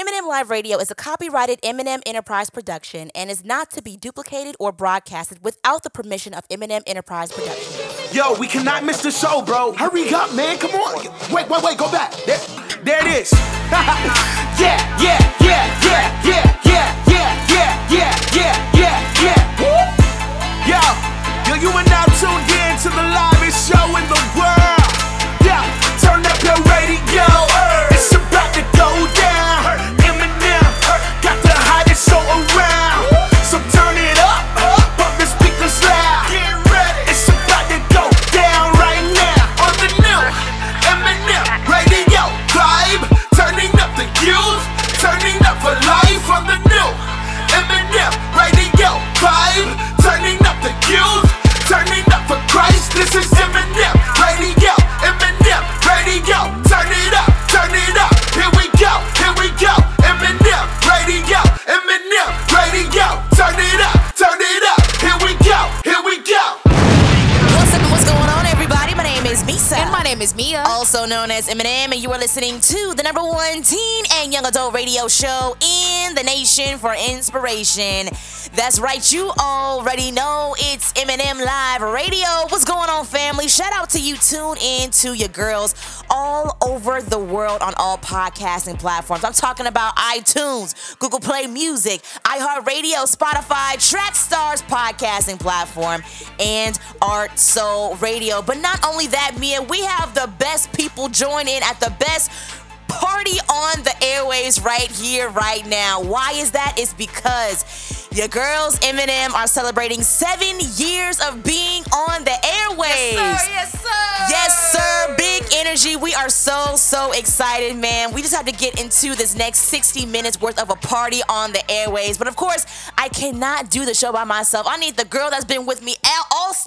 M&M Live Radio is a copyrighted M&M Enterprise production and is not to be duplicated or broadcasted without the permission of M&M Enterprise Productions. Yo, we cannot miss the show, bro. Hurry up, man. Come on. Wait, wait, wait. Go back. There, there it is. yeah, yeah, yeah, yeah, yeah, yeah, yeah, yeah, yeah, yeah, yeah, yeah. Yo, yo, you are now tuned in to the livest show in the world. Yeah, turn up your radio. Meah. also known as M&M, and you are listening to the number one teen and young adult radio show in the nation for inspiration. That's right, you already know it's M&M Live Radio. What's going on, family? Shout out to you. Tune in to your girls all over the world on all podcasting platforms. I'm talking about iTunes, Google Play Music, iHeartRadio, Spotify, Trackstars podcasting platform, and Art Soul Radio. But not only that, Meah, we have the best people join in at the best party on the airwaves right here, right now. Why is that? It's because your girls, M&M, are celebrating seven years of being on the airwaves. yes, sir. Yes, sir. Big energy. We are so, so excited, man. We just have to get into this next 60 minutes worth of a party on the airways. But of course, I cannot do the show by myself. I need the girl that's been with me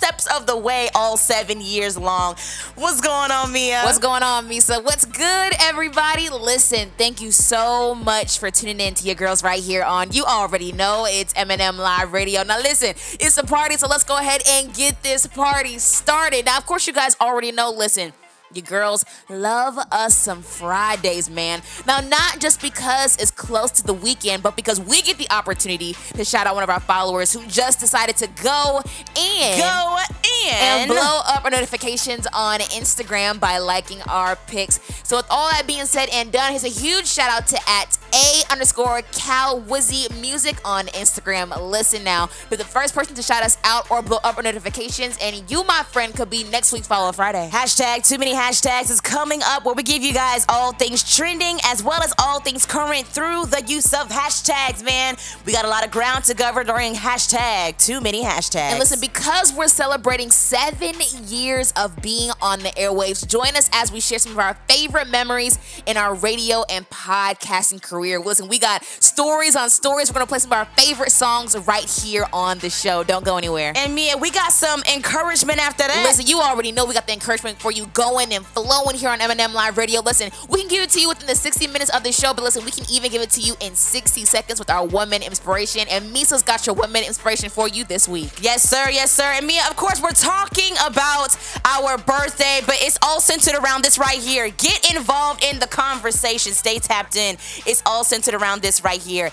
steps of the way, all seven years long. What's going on, Meah? What's going on, Meesa? What's good, everybody? Listen, thank you so much for tuning in to your girls right here on. You already know it's M&M Live Radio. Now, listen, it's a party, so let's go ahead and get this party started. Now, of course, you guys already know. Listen. You girls love us some Fridays, man. Now, not just because it's close to the weekend, but because we get the opportunity to shout out one of our followers who just decided to go and Go in. and blow up our notifications on Instagram by liking our pics. So with all that being said and done, here's a huge shout out to at a underscore Cal Wizzy Music on Instagram. Listen now, you're the first person to shout us out or blow up our notifications, and you, my friend, could be next week's Follow Friday. Hashtag too many hashtags is coming up where we give you guys all things trending as well as all things current through the use of hashtags, man. We got a lot of ground to cover during hashtag too many hashtags. And listen, because we're celebrating seven years of being on the airwaves, join us as we share some of our favorite memories in our radio and podcasting career. Listen, we got stories on stories. We're gonna play some of our favorite songs right here on the show. Don't go anywhere. and Meah, we got some encouragement after that. Listen, you already know we got the encouragement for you going and flowing here on M&M Live Radio. Listen, we can give it to you within the 60 minutes of the show, but listen, we can even give it to you in 60 seconds with our one minute inspiration. And Meesa's got your one minute inspiration for you this week. Yes, sir. Yes, sir. And Meah, of course, we're talking about our birthday, but it's all centered around this right here. Get involved in the conversation. Stay tapped in. It's all centered around this right here.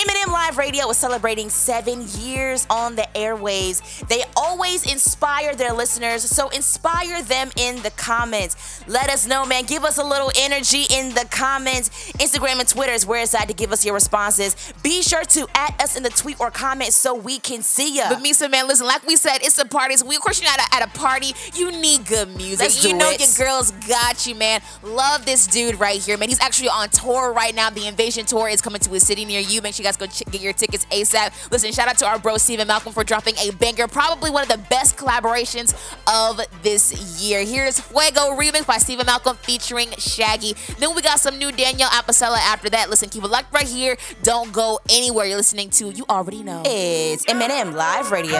M&M Live Radio is celebrating seven years on the airwaves. They always inspire their listeners, so inspire them in the comments. Let us know, man. Give us a little energy in the comments. Instagram and Twitter is where it's at to give us your responses. Be sure to add us in the tweet or comment so we can see ya. But Meesa, man, listen, like we said, it's a party. So we, of course, you're at a, at a party. You need good music. Let's you know it. your girls got you, man. Love this dude right here, man. He's actually on tour right now. The Invasion Tour is coming to a city near you. Make sure you guys go ch- get your tickets ASAP. Listen, shout out to our bro Steven Malcolm for dropping a banger, probably one of the best collaborations of this year. Here's Fuego remix by Steven Malcolm featuring Shaggy. Then we got some new Danielle Apicella after that. Listen, keep it locked right here. Don't go anywhere. You're listening to You Already Know. It's M&M Live Radio.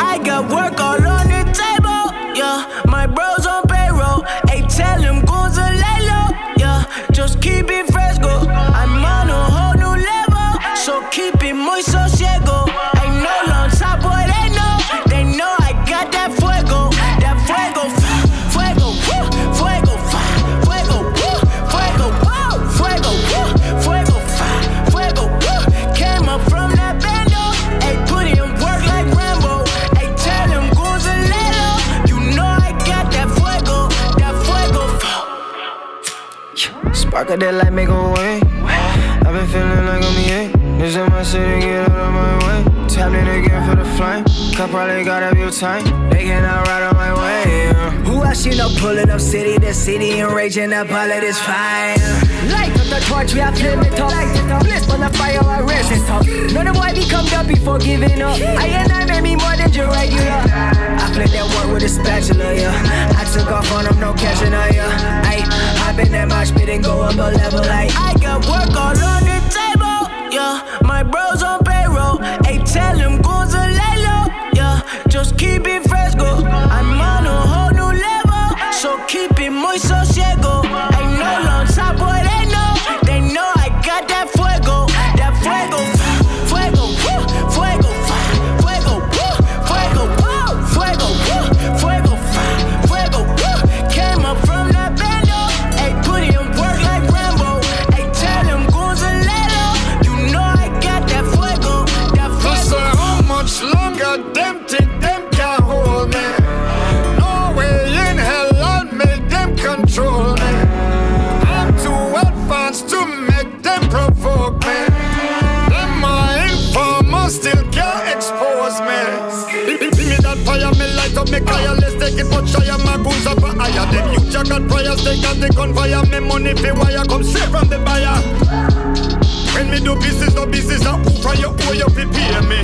I got work all Just keep it fresco. I'm on a whole new level, so keep it muy sosiego. A that light, make a way. I've been feeling like I'm EA. This is my city, get out of my way. Tapped in again for the flame. Cup probably got a butane. They cannot ride on my way. Yeah. Who else you know pulling up city to city and raging up all of this fire? Light up the torch, we are flame it up. Bliss on the fire, I raise it up. None of why become done before giving up. I and I made me more than your regular. I played that work with a spatula, yeah. I took off on them, no catching her, yeah. I hop in that mosh pit and go up a level, like I got work all on the table, yeah. My bros on payroll, hey, tell them low, yeah. Just keep it fresco. I'm on a whole new level, so keep it muy sosiego. Got the gunfire. Me money fi wire come straight from the buyer. When me do business, no business, I who from you owe you fi pay me.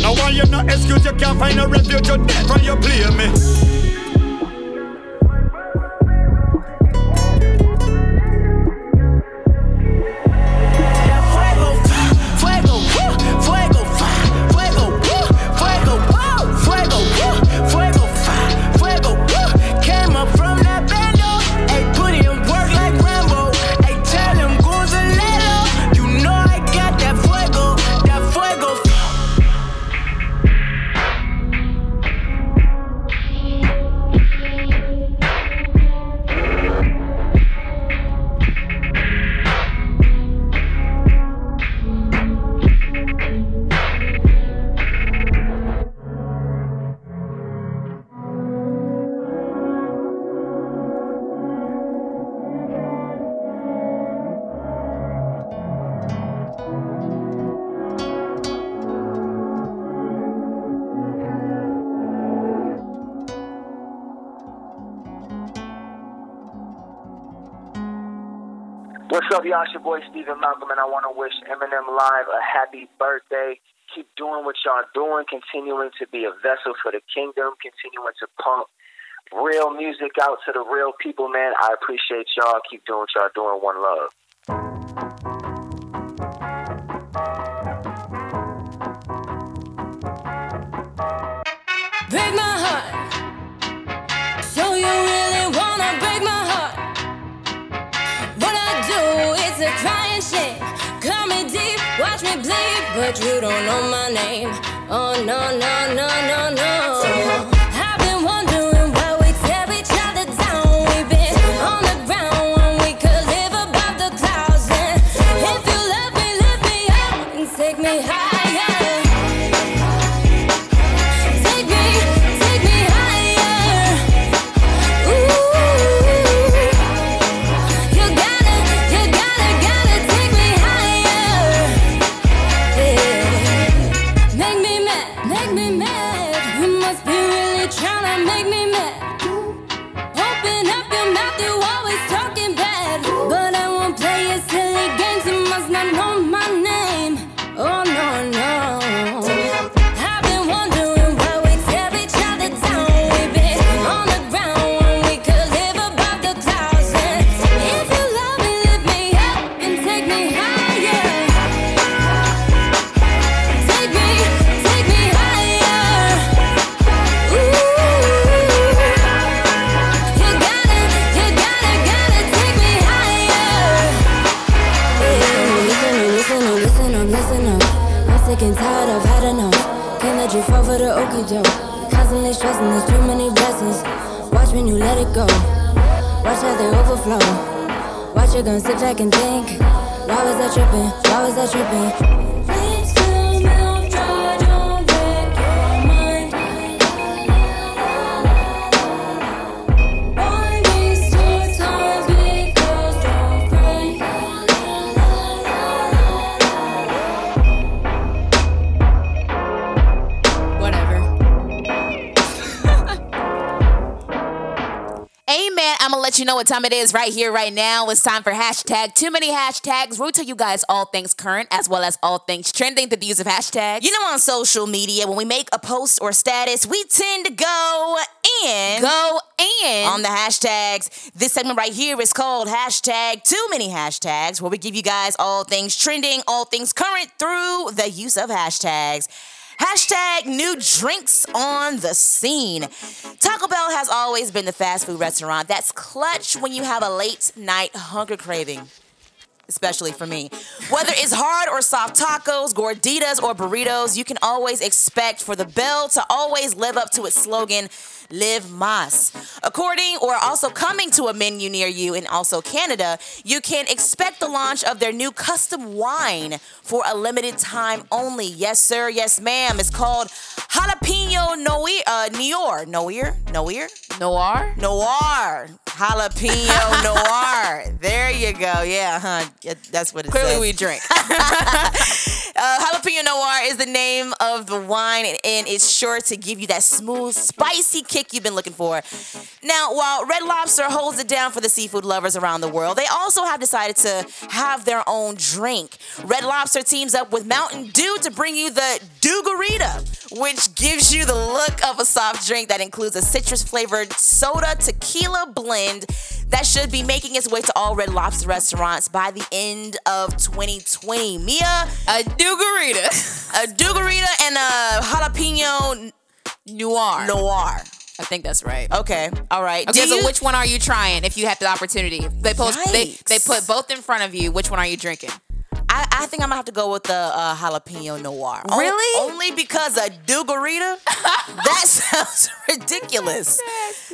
Now why you no excuse, you can't find a refuge, you dead from you play me. Y'all? It's your boy Steven Malcolm, and I want to wish M&M Live a happy birthday. Keep doing what y'all doing, continuing to be a vessel for the kingdom, continuing to pump real music out to the real people, man. I appreciate y'all. Keep doing what y'all doing. One love. break my heart. So you but you don't know my name. Oh no no no no no. It is right here, right now. It's time for hashtag too many hashtags. We'll tell you guys all things current as well as all things trending through the use of hashtags. You know, on social media, when we make a post or status, we tend to go in go in on the hashtags. This segment right here is called hashtag too many hashtags, where we give you guys all things trending, all things current through the use of hashtags. Hashtag new drinks on the scene. Taco Bell has always been the fast food restaurant that's clutch when you have a late night hunger craving especially for me. Whether it's hard or soft tacos, gorditas, or burritos, you can always expect for the Bell to always live up to its slogan, Live Mas. According or also coming to a menu near you in also Canada, you can expect the launch of their new custom wine for a limited time only. Yes, sir. Yes, ma'am. It's called Jalapeno Noir. Uh, Noir. Noir? Noir? Noir? Noir. Jalapeno Noir. There you go. Yeah, huh? That's what it Clearly, says. we drink. Uh, jalapeno noir is the name of the wine, and- and it's sure to give you that smooth, spicy kick you've been looking for. Now, while Red Lobster holds it down for the seafood lovers around the world, they also have decided to have their own drink. Red Lobster teams up with Mountain Dew to bring you the Dewgarita, which gives you the look of a soft drink that includes a citrus flavored soda tequila blend that should be making its way to all Red Lobster restaurants by the end of 2020. Meah, a Dewgarita. a Dewgarita and a jalapeno Noir. noir. I think that's right. Okay, all right. Okay, Do so you- which one are you trying if you have the opportunity? They post they, Yikes. they put both in front of you. Which one are you drinking? I, I think I'm gonna have to go with the uh, jalapeno noir. O- Really? only because a Dewgarita? that sounds ridiculous.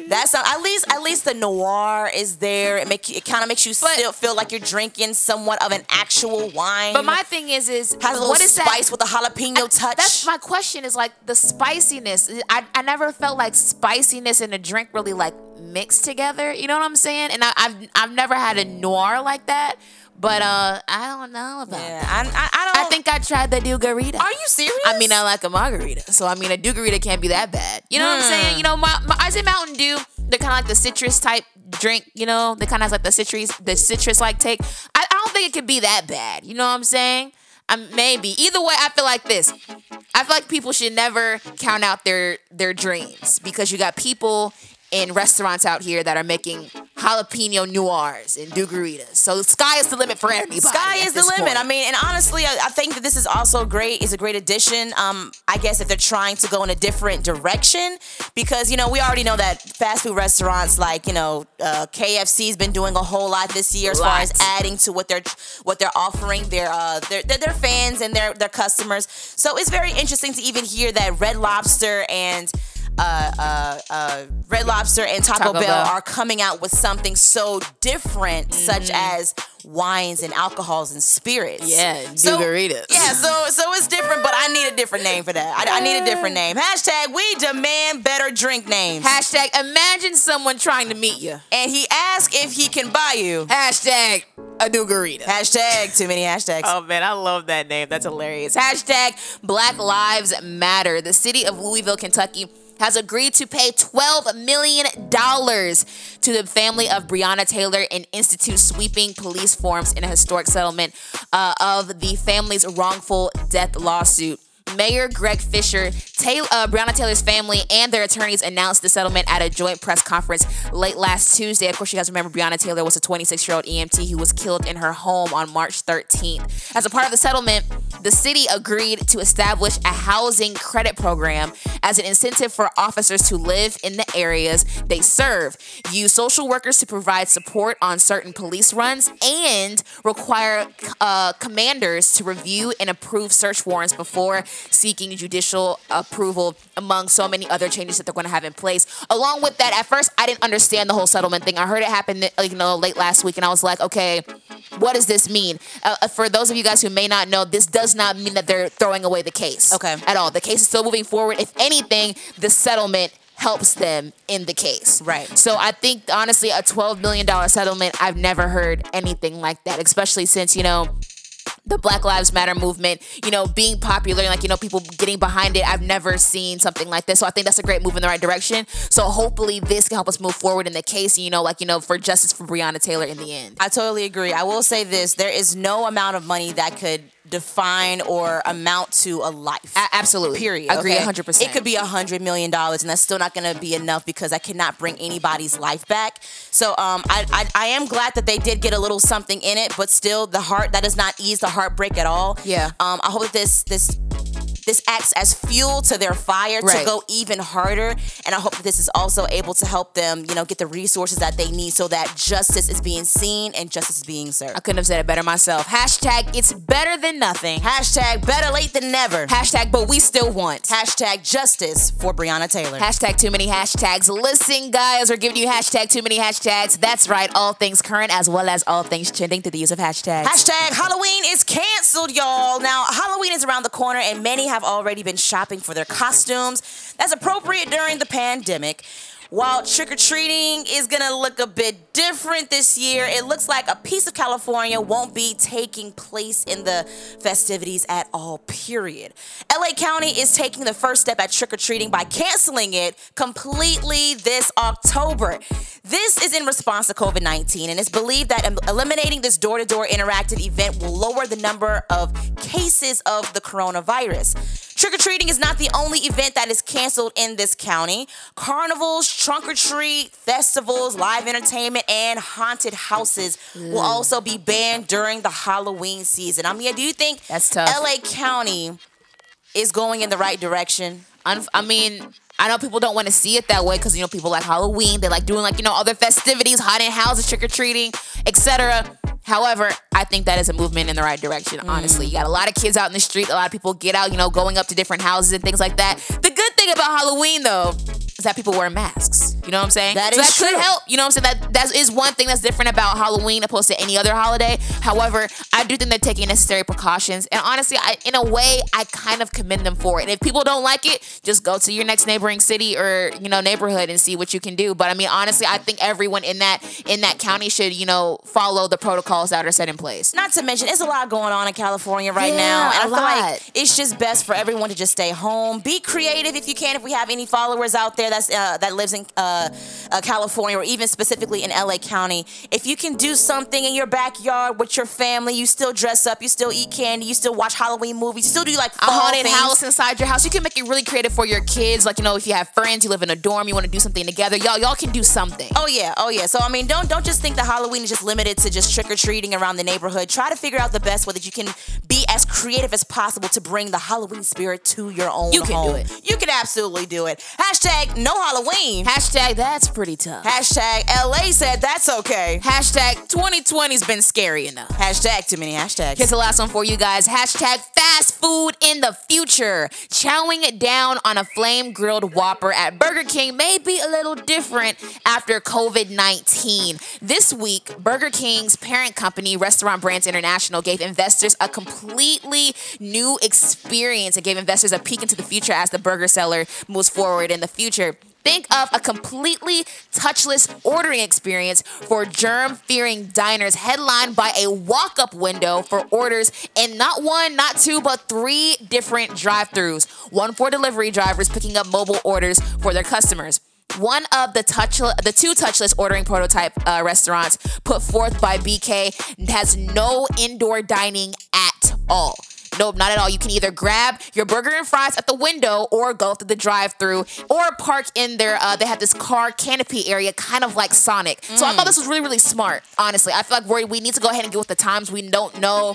That sounds at least at least the noir is there. It make you, it kind of makes you still feel like you're drinking somewhat of an actual wine. But my thing is, is has a little what is spice that? with a jalapeno touch. That's my question. Is like the spiciness. I, I never felt like spiciness in a drink really like mixed together. You know what I'm saying? And I, I've I've never had a noir like that. But uh, I don't know about Yeah, that. I, I, I I don't. think I tried the Dewgarita. Are you serious? I mean, I like a margarita, so I mean, a Dewgarita can't be that bad. You know what I'm Hmm. saying? You know, my, my I say Mountain Dew. They're kind of like the citrus type drink. You know, they kind of has like the citrus, the citrus like take. I, I don't think it could be that bad. You know what I'm saying? Um, maybe. Either way, I feel like this. I feel like people should never count out their their dreams because you got people in restaurants out here that are making jalapeno noirs and Dewgaritas. So the sky is the limit for anybody. Sky is the limit. point. I mean, and honestly, I, I think that this is also great. It's a great addition. Um, I guess if they're trying to go in a different direction, because you know we already know that fast food restaurants like you know uh, KFC's been doing a whole lot this year as far as adding to what they're what they're offering their uh their, their their fans and their their customers. So it's very interesting to even hear that Red Lobster and uh, uh, uh, Red Lobster and Taco, Taco Bell, Bell. are coming out with something so different, such as wines and alcohols and spirits. Yeah, so, Dewgaritas. Yeah, so so it's different, but I need a different name for that. I, I need a different name. Hashtag we demand better drink names. Hashtag imagine someone trying to meet you. and he asks if he can buy you. Hashtag a Dewgarita. Hashtag too many hashtags. Oh man, I love that name. That's hilarious. Hashtag Black Lives Matter. The city of Louisville, Kentucky has agreed to pay $12 million to the family of Breonna Taylor and institute sweeping police forms in a historic settlement uh, of the family's wrongful death lawsuit. Mayor Greg Fisher, Taylor, uh, Breonna Taylor's family, and their attorneys announced the settlement at a joint press conference late last Tuesday. Of course, you guys remember Breonna Taylor was a 26 year old EMT who was killed in her home on March 13th. As a part of the settlement, the city agreed to establish a housing credit program as an incentive for officers to live in the areas they serve, use social workers to provide support on certain police runs, and require uh, commanders to review and approve search warrants before seeking judicial approval, among so many other changes that they're going to have in place. Along with that, at first I didn't understand the whole settlement thing. I heard it happen, uh, you know, late last week, and I was like, okay, what does this mean? Uh, for those of you guys who may not know, this does not mean that they're throwing away the case. Okay. At all. The case is still moving forward. If anything, the settlement helps them in the case. Right. So I think honestly, a $12 million settlement, I've never heard anything like that, especially since, you know, the Black Lives Matter movement, you know, being popular and like, you know, people getting behind it. I've never seen something like this. So I think that's a great move in the right direction. So hopefully this can help us move forward in the case, you know, like, you know, for justice for Breonna Taylor in the end. I totally agree. I will say this: there is no amount of money that could define or amount to a life. A- absolutely. Period. Agree okay? 100%. It could be hundred million dollars, and that's still not going to be enough because I cannot bring anybody's life back. So um, I, I I am glad that they did get a little something in it, but still, the heart that does not ease the heartbreak at all. Yeah. Um, I hope that this this this acts as fuel to their fire to go even harder. And I hope that this is also able to help them, you know, get the resources that they need so that justice is being seen and justice is being served. I couldn't have said it better myself. Hashtag it's better than nothing. Hashtag better late than never. Hashtag but we still want. Hashtag justice for Breonna Taylor. Hashtag too many hashtags. Listen, guys, we're giving you hashtag too many hashtags. That's right, all things current as well as all things trending through the use of hashtags. Hashtag Halloween is canceled, y'all. Now, Halloween is around the corner, and many have already been shopping for their costumes. That's appropriate during the pandemic. While trick or treating is gonna look a bit different this year, it looks like a piece of California won't be taking place in the festivities at all, period. LA County is taking the first step at trick or treating by canceling it completely this October. This is in response to COVID 19, and it's believed that eliminating this door to door interactive event will lower the number of cases of the coronavirus. Trick or treating is not the only event that is canceled in this county. Carnivals, trunk or treat, festivals, live entertainment, and haunted houses will also be banned during the Halloween season. I mean, do you think That's tough. LA County is going in the right direction? I mean, I know people don't want to see it that way because you know people like Halloween. They like doing like you know other festivities, haunted houses, trick or treating, etc. However, I think that is a movement in the right direction. Mm. Honestly, you got a lot of kids out in the street. A lot of people get out, you know, going up to different houses and things like that. The good thing about Halloween, though, is that people wear masks. You know what I'm saying? That so is that could help. You know what I'm saying? That that is one thing that's different about Halloween opposed to any other holiday. However, I do think they're taking necessary precautions, and honestly, I, in a way, I kind of commend them for it. And if people don't like it, just go to your next neighboring city or you know neighborhood and see what you can do. But I mean, honestly, I think everyone in that in that county should you know follow the protocols that are set in place. Not to mention, it's a lot going on in California right Yeah, now. And I a feel lot. like it's just best for everyone to just stay home. Be creative if you can. If we have any followers out there that's uh, that lives in uh, uh, California or even specifically in LA County, if you can do something in your backyard with your family, you still dress up, you still eat candy, you still watch Halloween movies, you still do like a haunted things. house inside your house. You can make it really creative for your kids. Like you know, if you have friends, you live in a dorm, you want to do something together. Y'all, y'all can do something. Oh yeah, oh yeah. So I mean, don't don't just think that Halloween is just limited to just trick or treating around the neighborhood. Try to figure out the best way that you can be as creative as possible to bring the Halloween spirit to your own. You can do it. You can absolutely do it. Hashtag no Halloween. Hashtag that's pretty tough. Hashtag LA said that's okay. Hashtag 2020's been scary enough. Hashtag too many hashtags. Here's the last one for you guys. Hashtag fast food in the future. Chowing it down on a flame grilled Whopper at Burger King may be a little different after COVID 19. This week, Burger King's parent company, Restaurant Brands International, gave investors a completely new experience. and gave investors a peek into the future as the burger seller moves forward in the future. Think of a completely touchless ordering experience for germ fearing diners, headlined by a walk up window for orders in not one, not two, but three different drive throughs. One for delivery drivers picking up mobile orders for their customers. One of the touch, the two touchless ordering prototype uh, restaurants put forth by BK has no indoor dining at all. Nope, not at all. You can either grab your burger and fries at the window or go through the drive-through or park in their uh, they have this car canopy area kind of like Sonic. So I thought this was really really smart, honestly. I feel like we we need to go ahead and get with the times. We don't know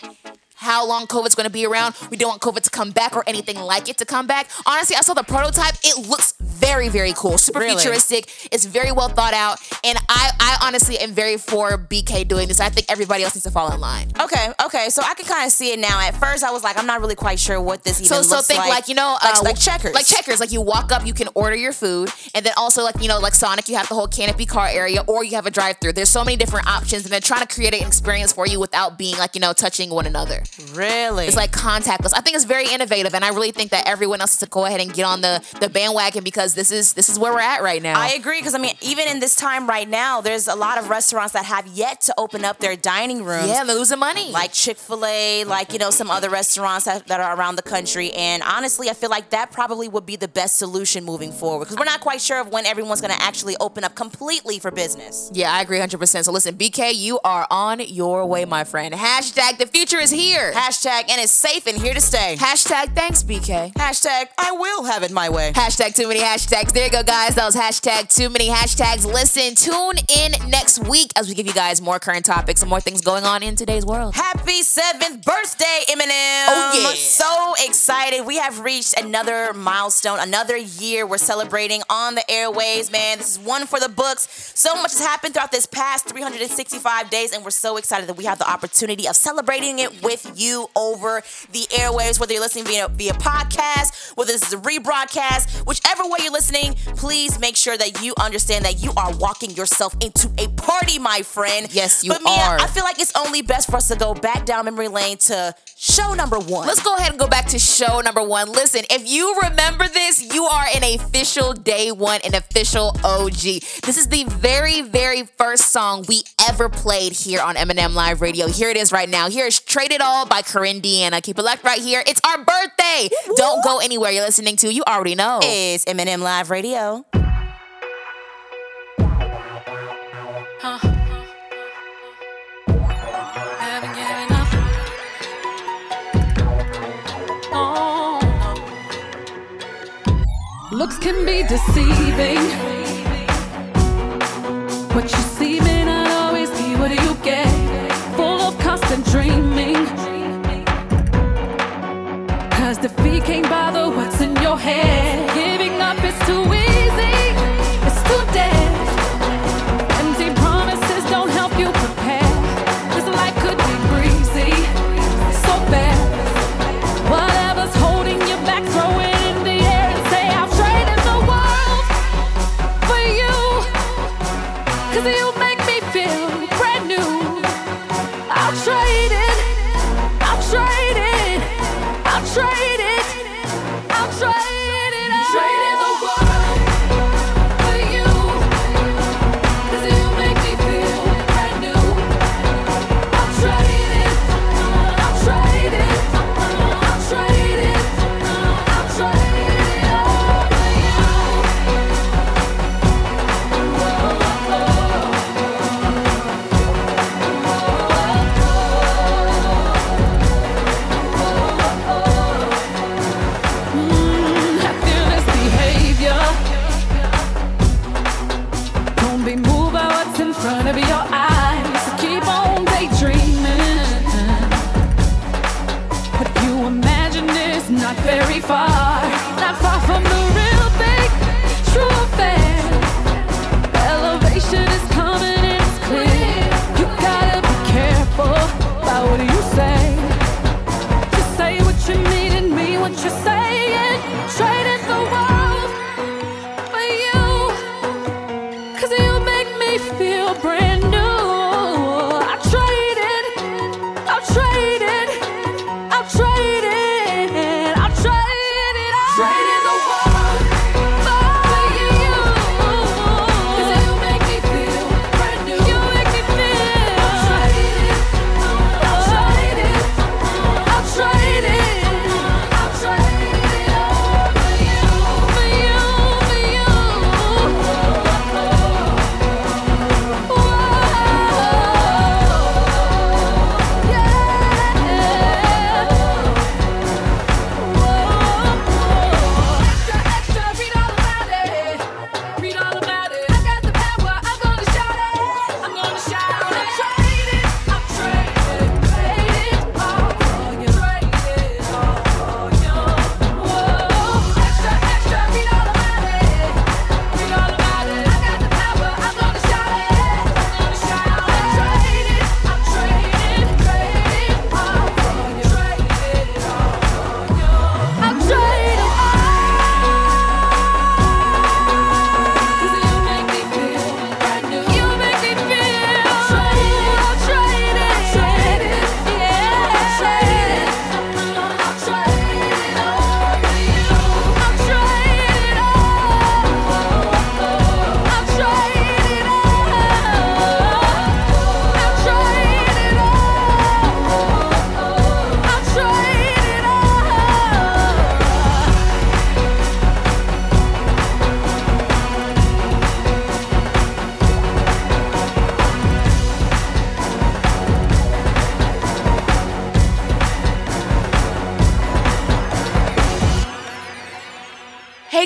how long COVID's to be around. We don't want COVID to come back or anything like it to come back. Honestly, I saw the prototype. It looks very, very cool. Super Really? futuristic. It's very well thought out. And I, I honestly am very for BK doing this. I think everybody else needs to fall in line. Okay, okay. So I can kind of see it now. At first, I was like, I'm not really quite sure what this even So, so think like. like, you know, like, uh, like checkers, like checkers. Like you walk up, you can order your food, and then also like you know, like Sonic, you have the whole canopy car area, or you have a drive-through. There's so many different options, and they're trying to create an experience for you without being like you know, touching one another. Really? It's like contactless. I think it's very innovative, and I really think that everyone else needs to go ahead and get on the the bandwagon because because this is this is where we're at right now. I agree because I mean, even in this time right now, there's a lot of restaurants that have yet to open up their dining rooms. yeah, losing money. Like Chick fil A, like, you know, some other restaurants that, that are around the country. And honestly, I feel like that probably would be the best solution moving forward because we're not quite sure of when everyone's going to actually open up completely for business. Yeah, I agree 100%. So listen, BK, you are on your way, my friend. Hashtag the future is here. Hashtag, and it's safe and here to stay. Hashtag thanks, BK. Hashtag, I will have it my way. Hashtag too many hashtags. There you go, guys. That was hashtag too many hashtags. Listen, tune in next week as we give you guys more current topics and more things going on in today's world. Happy seventh birthday, M&M. Oh, yeah. So excited. We have reached another milestone, another year we're celebrating on the airways, man. This is one for the books. So much has happened throughout this past 365 days, and we're so excited that we have the opportunity of celebrating it with you over the airwaves, whether you're listening via, via podcast, whether this is a rebroadcast, whichever way you're listening, please make sure that you understand that you are walking yourself into a party, my friend. Yes, you are. but Meah, are. I feel like it's only best for us to go back down memory lane to show number one. Let's go ahead and go back to show number one. Listen, if you remember this, you are an official day one, an official OG. This is the very, very first song we ever played here on M&M Live Radio. Here it is right now. Here is Trade It All by Korin Deanna. Keep it locked right here. It's our birthday. Don't go anywhere. You're listening to, you already know. is M&M Live Radio. Never giving up. No. Looks can be deceiving. What you see Cause defeat can't bother what's in your head.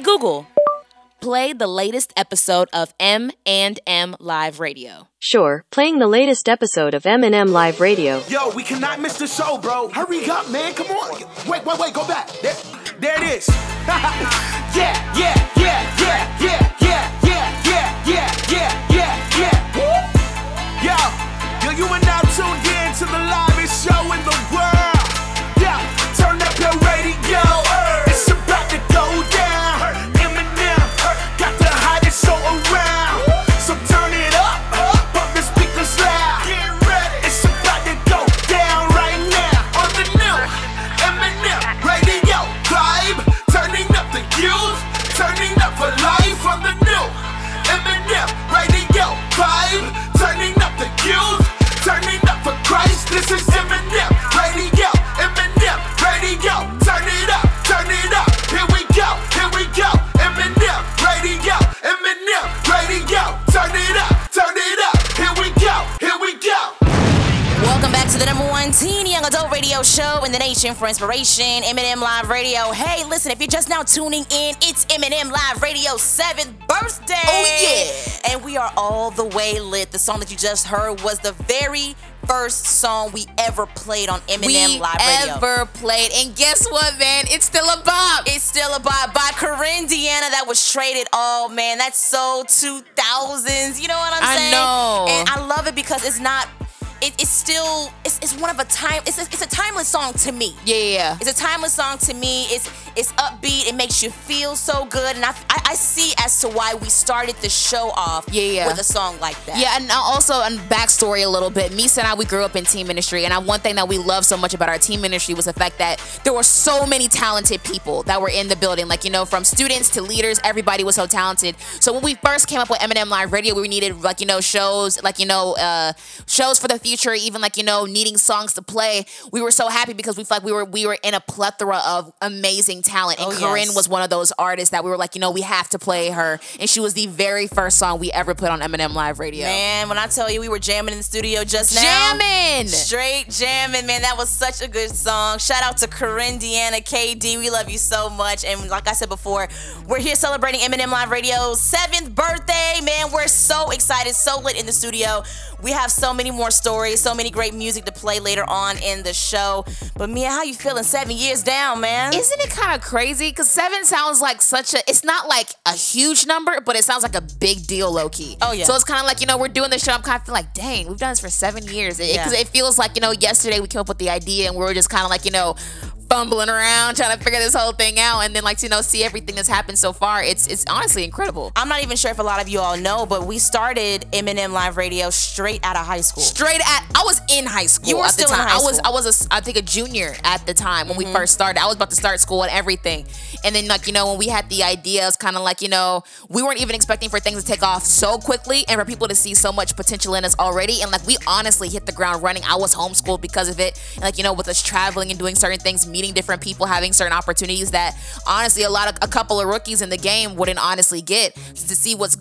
Google, play the latest episode of M and M Live Radio. Sure, playing the latest episode of M&M Live Radio. Yo, we cannot miss the show, bro. Hurry up, man. Come on. Wait, wait, wait. Go back. There, there it is. yeah, yeah, yeah, yeah, yeah, yeah, yeah, yeah, yeah, yeah, yeah, yeah. Woo. Yo, yo, you are now tuned in to the livest show in the world. For inspiration, M&M Live Radio. Hey, listen, if you're just now tuning in, it's M&M Live Radio's seventh birthday. Oh, yeah. And we are all the way lit. The song that you just heard was the very first song we ever played on M&M we Live Radio. ever played. And guess what, man? It's still a bop. It's still a by by Korin Deanna that was traded. Oh man, that's so 2000s. You know what I'm I saying? know. And I love it because it's not. It, it's still. It's, it's one of a time. It's a, it's a timeless song to me. Yeah, yeah, yeah. It's a timeless song to me. It's it's upbeat. It makes you feel so good, and I, I, I see as to why we started the show off Yeah, yeah. with a song like that. Yeah, and also and backstory a little bit. Meesa and I, we grew up in team ministry, and I, one thing that we love so much about our team ministry was the fact that there were so many talented people that were in the building. Like you know, from students to leaders, everybody was so talented. So when we first came up with M&M Live Radio, we needed like you know shows, like you know uh, shows for the future, even like you know needing songs to play. We were so happy because we felt like we were we were in a plethora of amazing talent, and Oh, Korin yes. was one of those artists that we were like, you know, we have to play her, and she was the very first song we ever put on M&M Live Radio. Man, when I tell you we were jamming in the studio just now. Jamming! Straight jamming, man. That was such a good song. Shout out to Korin, Deanna, KD. We love you so much. And like I said before, we're here celebrating M&M Live Radio's seventh birthday. Man, we're so excited, so lit in the studio. We have so many more stories, so many great music to play later on in the show. But Meah, how you feeling seven years down, man? Isn't it kind of crazy? Because seven sounds like such a, it's not like a huge number, but it sounds like a big deal low key. Oh, yeah. So it's kind of like, you know, we're doing the show. I'm kind of feeling like, dang, we've done this for seven years. Because it, Yeah. it feels like, you know, yesterday we came up with the idea and we were just kind of like, you know, fumbling around trying to figure this whole thing out and then like you know see everything that's happened so far it's it's honestly incredible I'm not even sure if a lot of you all know, but we started M&M Live Radio straight out of high school. straight at I was in high school You were at the still in time. high I was. Mm-hmm. I was a, I think a junior at the time when we first started. I was about to start school and everything. And then like you know when we had the ideas kind of like you know we weren't even expecting for things to take off so quickly and for people to see so much potential in us already. And like we honestly hit the ground running. I was homeschooled because of it. And like you know with us traveling and doing certain things, meeting different people, having certain opportunities that honestly a lot of a couple of rookies in the game wouldn't honestly get to see what's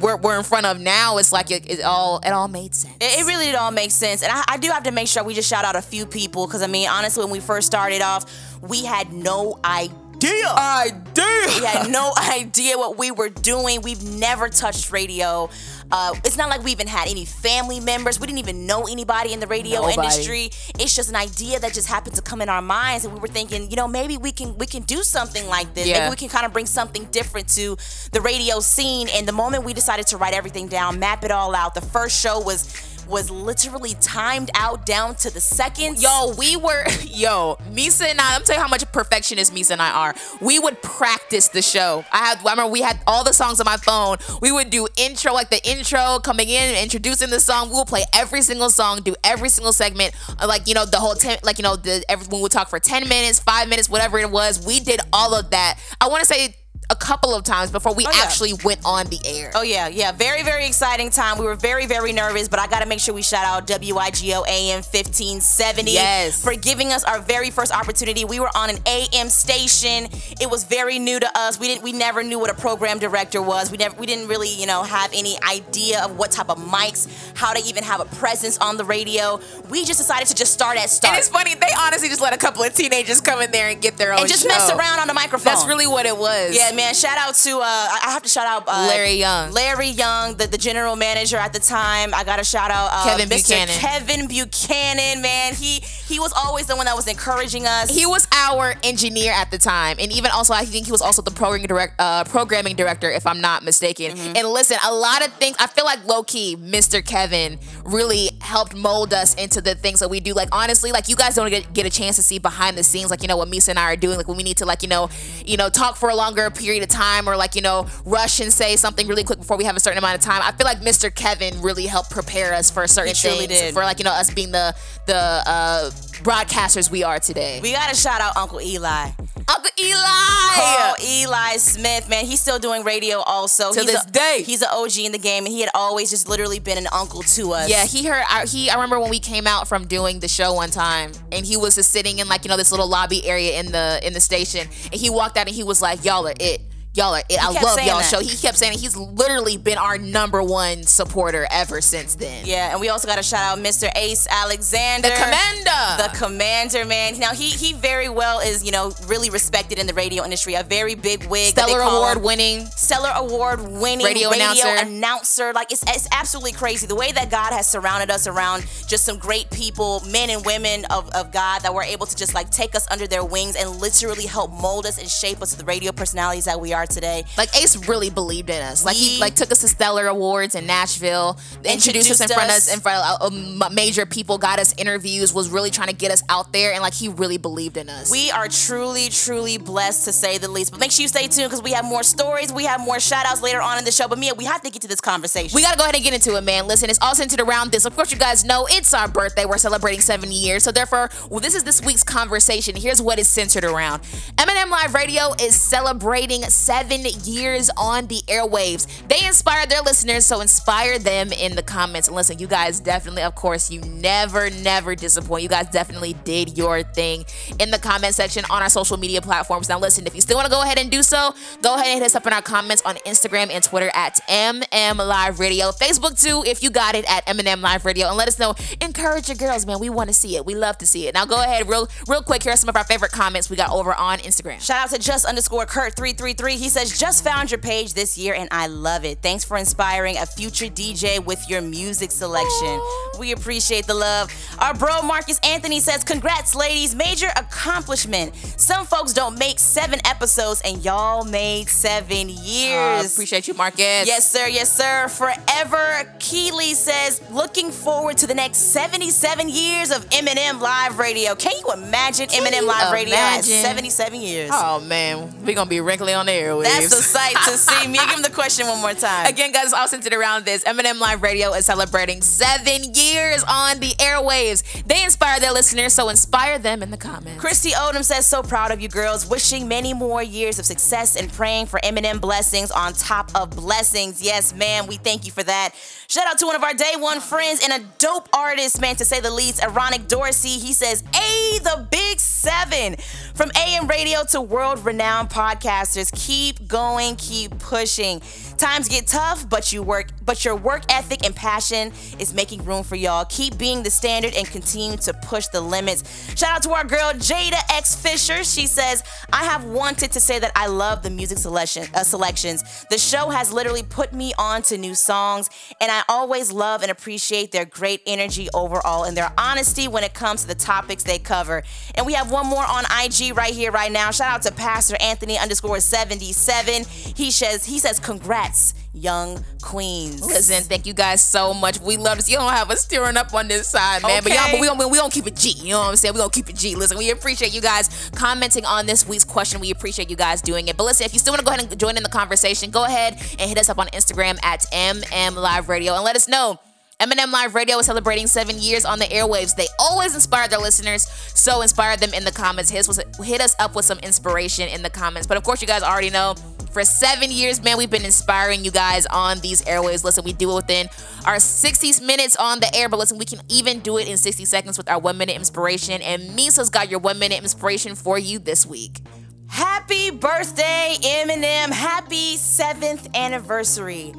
we're, we're in front of now. It's like it, it all it all made sense. It, it really did all make sense. And I, I do have to make sure we just shout out a few people because I mean, honestly, when we first started off, we had no idea. Idea. We had no idea what we were doing. We've never touched radio. Uh, it's not like we even had any family members. We didn't even know anybody in the radio Nobody. industry. It's just an idea that just happened to come in our minds, and we were thinking, you know, maybe we can we can do something like this. Yeah. Maybe we can kind of bring something different to the radio scene. And the moment we decided to write everything down, map it all out, the first show was was literally timed out down to the seconds. Yo, we were yo, Meesa and I. I'm telling you how much perfectionist Meesa and I are. We would practice the show. I had, I remember we had all the songs on my phone. We would do intro, like the intro coming in, introducing the song. We would play every single song, do every single segment, uh, like you know the whole ten, like you know the everyone would talk for ten minutes, five minutes, whatever it was. We did all of that. I want to say a couple of times before we Oh, yeah. actually went on the air. Oh yeah, yeah, very very exciting time. We were very very nervous, but I got to make sure we shout out WIGO AM 1570 Yes. for giving us our very first opportunity. We were on an AM station. It was very new to us. We didn't we never knew what a program director was. We never we didn't really, you know, have any idea of what type of mics, how to even have a presence on the radio. We just decided to just start at start. And it's funny, they honestly just let a couple of teenagers come in there and get their own and just show. mess around on the microphone. That's really what it was. Yeah, man, shout out to uh, I have to shout out uh, Larry Young. Larry Young, the, the general manager at the time. I got to shout out uh, Kevin Mr. Buchanan. Kevin Buchanan, man. He he was always the one that was encouraging us. He was our engineer at the time, and even also, I think he was also the programming direct, uh, programming director, if I'm not mistaken. Mm-hmm. And listen, a lot of things. I feel like low key, Mr. Kevin really helped mold us into the things that we do. Like honestly, like you guys don't get, get a chance to see behind the scenes, like you know what Meesa and I are doing. Like when we need to, like you know, you know, talk for a longer period of time, or like you know, rush and say something really quick before we have a certain amount of time. I feel like Mr. Kevin really helped prepare us for a certain He things, did. for like you know us being the the uh, broadcasters we are today. we got to shout out Uncle Eli. Uncle Eli. Oh, Eli Smith, man, he's still doing radio also. To he's this a, day. He's an OG in the game, and he had always just literally been an uncle to us. Yeah, he heard. I, he. I remember when we came out from doing the show one time, and he was just sitting in like you know this little lobby area in the in the station, and he walked out and he was like, "Y'all are it." Y'all are it. I love y'all that. show. He kept saying it. he's literally been our number one supporter ever since then. Yeah, and we also got to shout out Mr. Ace Alexander, The commander. the commander, man. Now he he very well is you know really respected in the radio industry. A very big wig, Stellar award winning. Stellar Award winning Radio announcer. announcer. Like it's, it's absolutely crazy the way that God has surrounded us around just some great people, men and women of, of God that were able to just like take us under their wings and literally help mold us and shape us to the radio personalities that we are today. Like Ace really believed in us. Like he like took us to Stellar Awards in Nashville, introduced us in Introduced front of us. us in front of uh, major people, got us interviews, was really trying to get us out there, and like he really believed in us. We are truly, truly blessed to say the least. But make sure you stay tuned because we have more stories. We have more shout outs later on in the show. But Meah, we have to get to this conversation. We gotta go ahead and get into it, man. Listen, it's all centered around this. Of course, you guys know it's our birthday. We're celebrating 70 years. So, therefore, well, this is this week's conversation. Here's what it's centered around M&M Live Radio is celebrating seven years on the airwaves. They inspire their listeners, so inspire them in the comments. And listen, you guys definitely, of course, you never, never disappoint. You guys definitely did your thing in the comment section on our social media platforms. Now, listen, if you still wanna go ahead and do so, go ahead and hit us up in our comments on Instagram and Twitter at MM Live Radio. Facebook too, if you got it at M&M Live Radio, and let us know. Encourage your girls, man. We want to see it. We love to see it. Now go ahead, real, real quick. Here are some of our favorite comments we got over on Instagram. Shout out to just underscore Kurt three three three. He says just found your page this year and I love it. Thanks for inspiring a future DJ with your music selection. We appreciate the love. Our bro Marcus Anthony says congrats ladies, major accomplishment. Some folks don't make seven episodes and y'all made seven Uh, years. appreciate you, Marcus. Yes, sir. Yes, sir. Forever. Keeley says, looking forward to the next 77 years of M&M Live Radio. Can you imagine M&M you Live Radio at imagine? 77 years? Oh man, we're gonna be wrinkly on the airwaves. That's a sight to see. Me, give him the question one more time. Again, guys, it's all centered around this. M&M Live Radio is celebrating seven years on the airwaves. They inspire their listeners, so inspire them in the comments. Christy Odom says, so proud of you girls. Wishing many more years of success and praying for M&M blessings on top of blessings. Yes, ma'am, we thank you for that. Shout out to one of our day one friends and a dope artist, man, to say the least, Ironic Dorsey. He says, A, the big seven. From AM radio to world renowned podcasters, keep going, keep pushing. Times get tough, but you work, but your work ethic and passion is making room for y'all. Keep being the standard and continue to push the limits. Shout out to our girl Jada X Fisher. She says, "I have wanted to say that I love the music selection uh, selections. The show has literally put me on to new songs, and I always love and appreciate their great energy overall and their honesty when it comes to the topics they cover. And we have one more on IG right here, right now. Shout out to Pastor Anthony underscore 77. He says, he says, congrats, young queens. Listen, thank you guys so much. We love this. You don't have us steering up on this side, man. But y'all, but we don't we don't keep it G. You know what I'm saying? We gonna keep it G. Listen, we appreciate you guys commenting on this week's question. We appreciate you guys doing it. But listen, if you still want to go ahead and join in the conversation, go ahead and hit us up on Instagram at MM Live Radio and let us know. M&M Live Radio is celebrating seven years on the airwaves. They always inspire their listeners, so inspire them in the comments. Hit us, hit us up with some inspiration in the comments. But of course, you guys already know for seven years, man, we've been inspiring you guys on these airwaves. Listen, we do it within our 60 minutes on the air, but listen, we can even do it in 60 seconds with our one minute inspiration. And Meesa's got your one minute inspiration for you this week. Happy birthday, M&M. Happy seventh anniversary.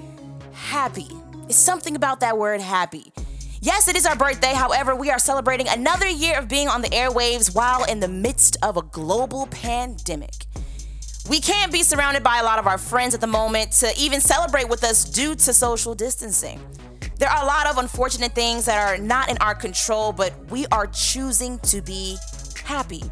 Happy. It's something about that word happy. Yes, it is our birthday. However, we are celebrating another year of being on the airwaves while in the midst of a global pandemic. We can't be surrounded by a lot of our friends at the moment to even celebrate with us due to social distancing. There are a lot of unfortunate things that are not in our control, but we are choosing to be happy.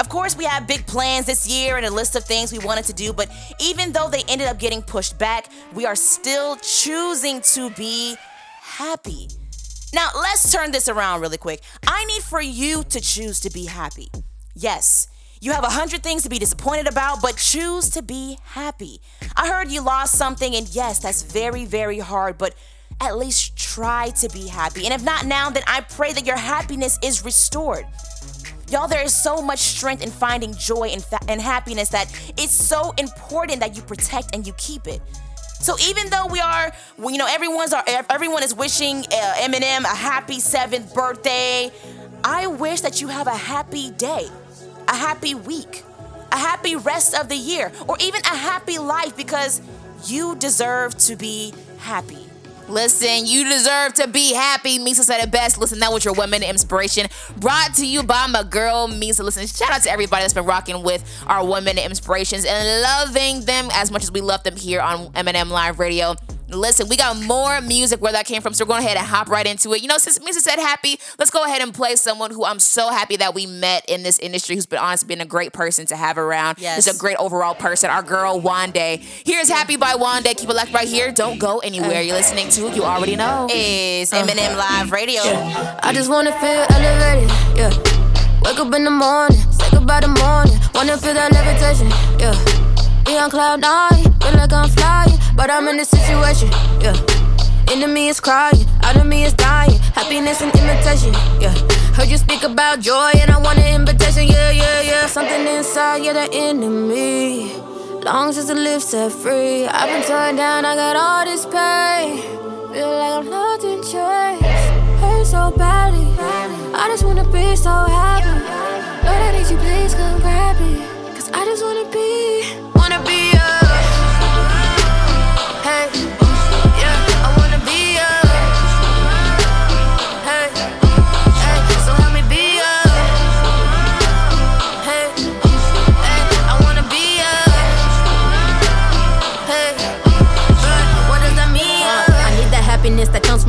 Of course, we have big plans this year and a list of things we wanted to do, but even though they ended up getting pushed back, we are still choosing to be happy. Now, let's turn this around really quick. I need for you to choose to be happy. Yes, you have a hundred things to be disappointed about, but choose to be happy. I heard you lost something, and yes, that's very, very hard, but at least try to be happy. And if not now, then I pray that your happiness is restored. Y'all, there is so much strength in finding joy and, fa- and happiness that it's so important that you protect and you keep it. So even though we are, you know, everyone's are, everyone is wishing uh, M&M a happy seventh birthday. I wish that you have a happy day, a happy week, a happy rest of the year, or even a happy life because you deserve to be happy. Listen, you deserve to be happy. Meesa said it best. Listen, that was your women inspiration brought to you by my girl Meesa. Listen, shout out to everybody that's been rocking with our women inspirations and loving them as much as we love them here on M&M Live Radio. Listen, we got more music where that came from, so we're going ahead and hop right into it. You know, since Meesa said happy, let's go ahead and play someone who I'm so happy that we met in this industry, who's been honestly been a great person to have around. Yes. Just a great overall person. Our girl Wande. Here's Happy by Wande. Keep it locked right here. Don't go anywhere. You're listening to. You already know. Is M&M uh-huh. Live Radio. Yeah. I just wanna feel elevated, yeah. Wake up in the morning, say goodbye to morning. Wanna feel that levitation, yeah. On cloud nine, feel like I'm flying, but I'm in this situation, yeah. Me is crying, out of me is dying. Happiness and imitation, yeah. Heard you speak about joy, and I want an invitation, yeah, yeah, yeah. Something inside, yeah, the enemy. Long since the live set free, I've been torn down, I got all this pain. Feel like I'm lost in chains, hurt so badly. I just wanna be so happy. Lord, I need you, please come grab me. Cause I just wanna be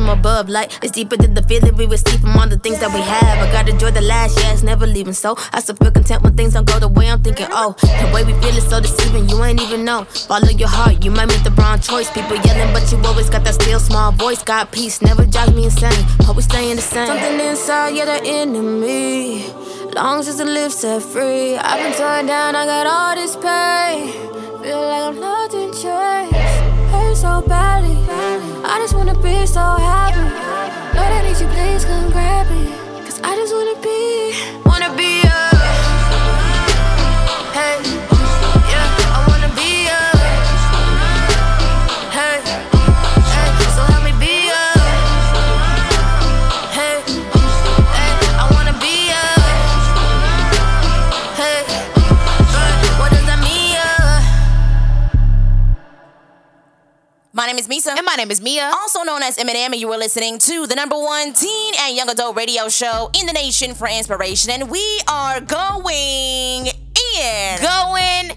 from above. Like it's deeper than the feeling we receive from all the things that we have. I gotta enjoy the last, yeah, it's never leaving. So I still feel content when things don't go the way I'm thinking. Oh, the way we feel is so deceiving. You ain't even know. Follow your heart, you might make the wrong choice. People yelling, but you always got that still small voice. Got peace, never drives me insane. Always staying the same. Something inside, yeah, the enemy. Long since the live set free, I've been torn down. I got all this pain. Feel like I'm locked in chains. Hurt so badly. I just wanna be so happy. Lord, I need you, please come grab me. Cause I just wanna be, My name is Meesa. And my name is Meah. also known as M&M, and you were listening to the number one teen and young adult radio show in the nation for inspiration. And we are going in. Going in.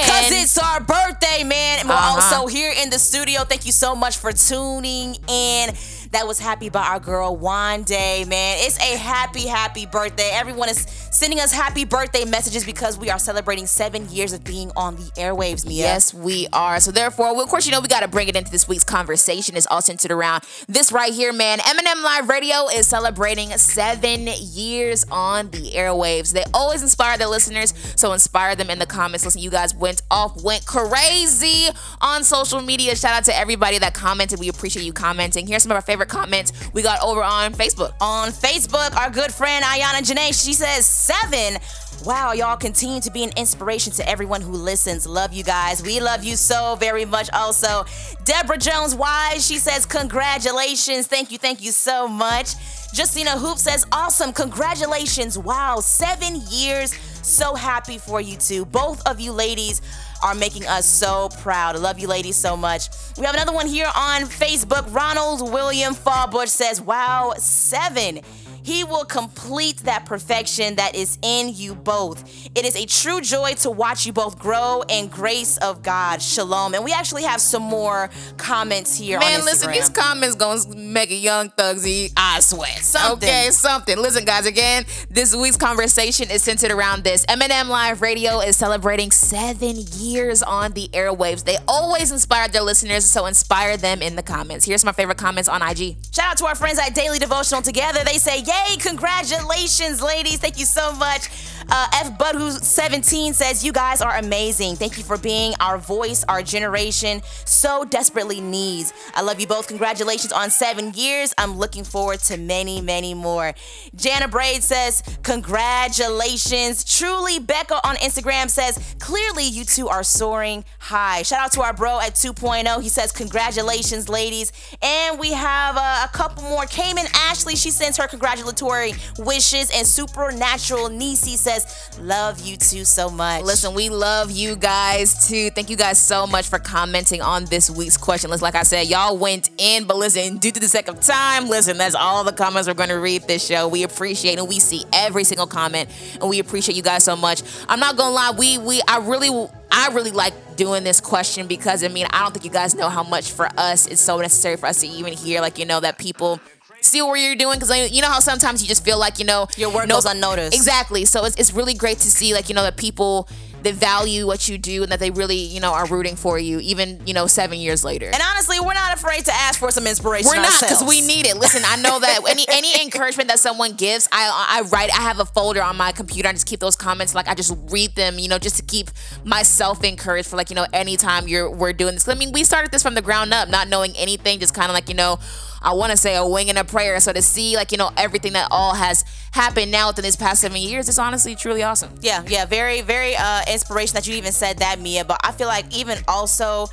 Because it's our birthday, man. And we're Uh-huh. also here in the studio. Thank you so much for tuning in. That was happy by our girl Wande, man. It's a happy, happy birthday. Everyone is sending us happy birthday messages because we are celebrating seven years of being on the airwaves, Meah. Yes, we are. So therefore, well, of course, you know we got to bring it into this week's conversation. It's all centered around this right here, man. M&M Live Radio is celebrating seven years on the airwaves. They always inspire their listeners, so inspire them in the comments. Listen, you guys went off, went crazy on social media. Shout out to everybody that commented. We appreciate you commenting. Here's some of our favorite comments we got over on Facebook. On Facebook, our good friend Ayana Janae, she says seven. Wow, y'all continue to be an inspiration to everyone who listens. Love you guys. We love you so very much. Also, Deborah Jones Wise, she says, Congratulations. Thank you, thank you so much. Justina Hoop says, Awesome. Congratulations. Wow, seven years. So happy for you two. Both of you ladies are making us so proud. I love you ladies so much. We have another one here on Facebook. Ronald William Fallbush says, Wow, seven. He will complete that perfection that is in you both. It is a true joy to watch you both grow in grace of God. Shalom. And we actually have some more comments here Man, listen, these comments gonna make a young thugsy eye sweat. Something. Okay, something. Listen, guys, again, this week's conversation is centered around this. M&M Live Radio is celebrating seven years on the airwaves. They always inspire their listeners, so inspire them in the comments. Here's my favorite comments on IG. Shout out to our friends at Daily Devotional Together. They say, Yay, congratulations, ladies. Thank you so much. Uh, F. Bud, who's 17, says, You guys are amazing. Thank you for being our voice, our generation so desperately needs. I love you both. Congratulations on seven years. I'm looking forward to many, many more. Jana Braid says, Congratulations. Truly, Becca on Instagram says, Clearly, you two are soaring high. Shout out to our bro at 2.0. He says, Congratulations, ladies. And we have uh, a couple more. Cayman Ashley, she sends her wishes. And Supernatural Nisi says, Love you two so much. Listen, we love you guys too. Thank you guys so much for commenting on this week's question list. Like I said, y'all went in, but listen, due to the sake of time, listen, that's all the comments we're going to read this show. We appreciate and we see every single comment, and we appreciate you guys so much. I'm not gonna lie, we we I really I really like doing this question because I mean I don't think you guys know how much for us it's so necessary for us to even hear like you know that people see what you're doing because you know how sometimes you just feel like you know Your work no- goes unnoticed. Exactly. So it's, it's really great to see like you know that people that value what you do and that they really you know are rooting for you even you know seven years later. And honestly, we're not afraid to ask for some inspiration. We're not because we need it. Listen, I know that any any encouragement that someone gives, I I write. I have a folder on my computer. I just keep those comments. Like I just read them, you know, just to keep myself encouraged for like you know anytime you're we're doing this. I mean, we started this from the ground up, not knowing anything, just kind of like you know. I want to say a wing and a prayer. So to see like you know everything that all has happened now within this past seven years, it's honestly truly awesome. Yeah, yeah, very, very uh, inspiration that you even said that, Meah. But I feel like even also,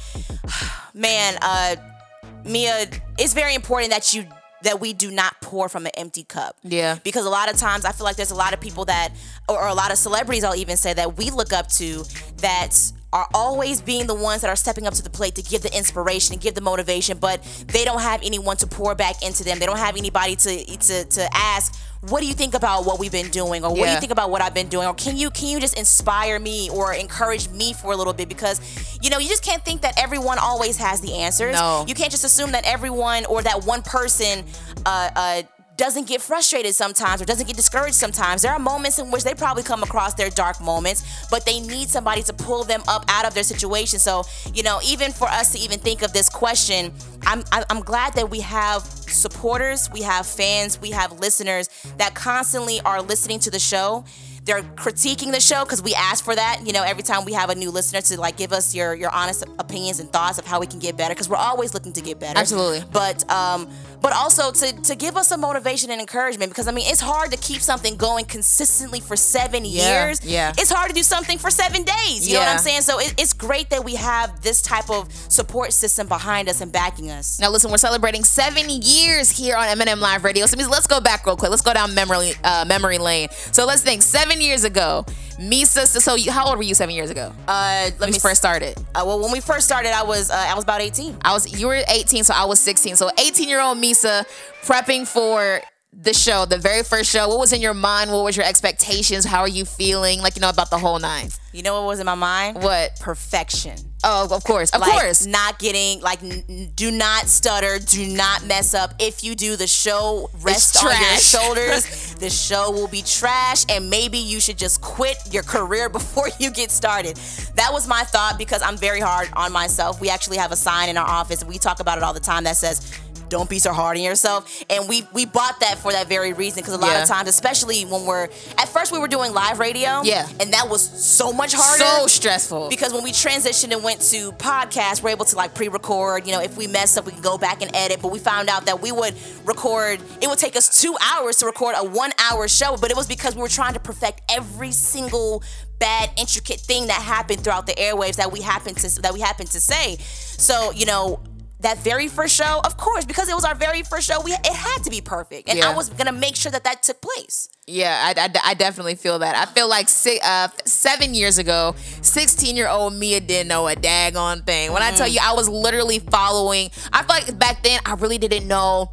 man, uh, Meah, it's very important that you that we do not pour from an empty cup. Yeah. Because a lot of times I feel like there's a lot of people that, or, or a lot of celebrities, I'll even say that we look up to that are always being the ones that are stepping up to the plate to give the inspiration and give the motivation, but they don't have anyone to pour back into them. They don't have anybody to to to ask, what do you think about what we've been doing, or what do you think about what I've been doing, or can you can you just inspire me or encourage me for a little bit? Because you know you just can't think that everyone always has the answers. No. you can't just assume that everyone or that one person. Uh, uh, doesn't get frustrated sometimes or doesn't get discouraged sometimes. There are moments in which they probably come across their dark moments, but they need somebody to pull them up out of their situation. So, you know, even for us to even think of this question, I'm I'm glad that we have supporters, we have fans, we have listeners that constantly are listening to the show. They're critiquing the show because we ask for that. You know, every time we have a new listener to like give us your your honest opinions and thoughts of how we can get better because we're always looking to get better. Absolutely. But um, but also to to give us some motivation and encouragement because I mean it's hard to keep something going consistently for seven Yeah, years. yeah. It's hard to do something for seven days. You know what I'm saying? So it, it's great that we have this type of support system behind us and backing us. Now, listen, we're celebrating seven years here on M&M Live Radio. So, let's go back real quick. Let's go down memory uh, memory lane. So, let's think. Seven years ago, Meesa. So, you, how old were you seven years ago? Uh, let when me first started. Uh, well, when we first started, I was uh, I was about 18. I was. You were 18, so I was 16. So, 18 year old Meesa prepping for the show, the very first show. What was in your mind? What was your expectations? How are you feeling? Like you know about the whole nine. You know what was in my mind? What? Perfection. Oh, of course, of like, course. Not getting like, n- do not stutter, do not mess up. If you do, the show rest on your shoulders. the show will be trash, and maybe you should just quit your career before you get started. That was my thought because I'm very hard on myself. We actually have a sign in our office, and we talk about it all the time that says. Don't be so hard on yourself, and we we bought that for that very reason. Because a lot Yeah. of times, especially when we're at first we were doing live radio, Yeah. and that was so much harder So stressful. because when we transitioned and went to podcast, we're able to like pre-record. You know, if we mess up, we can go back and edit. But we found out that we would record. It would take us two hours to record a one-hour show, but it was because we were trying to perfect every single bad, intricate thing that happened throughout the airwaves that we happened to that we happened to say. So you know. That very first show, of course, because it was our very first show, we it had to be perfect, and Yeah. I was gonna make sure that that took place. Yeah, I, I, I definitely feel that. I feel like six, uh, seven years ago, 16 year old Meah didn't know a daggone thing. When I tell you, I was literally following, I feel like back then I really didn't know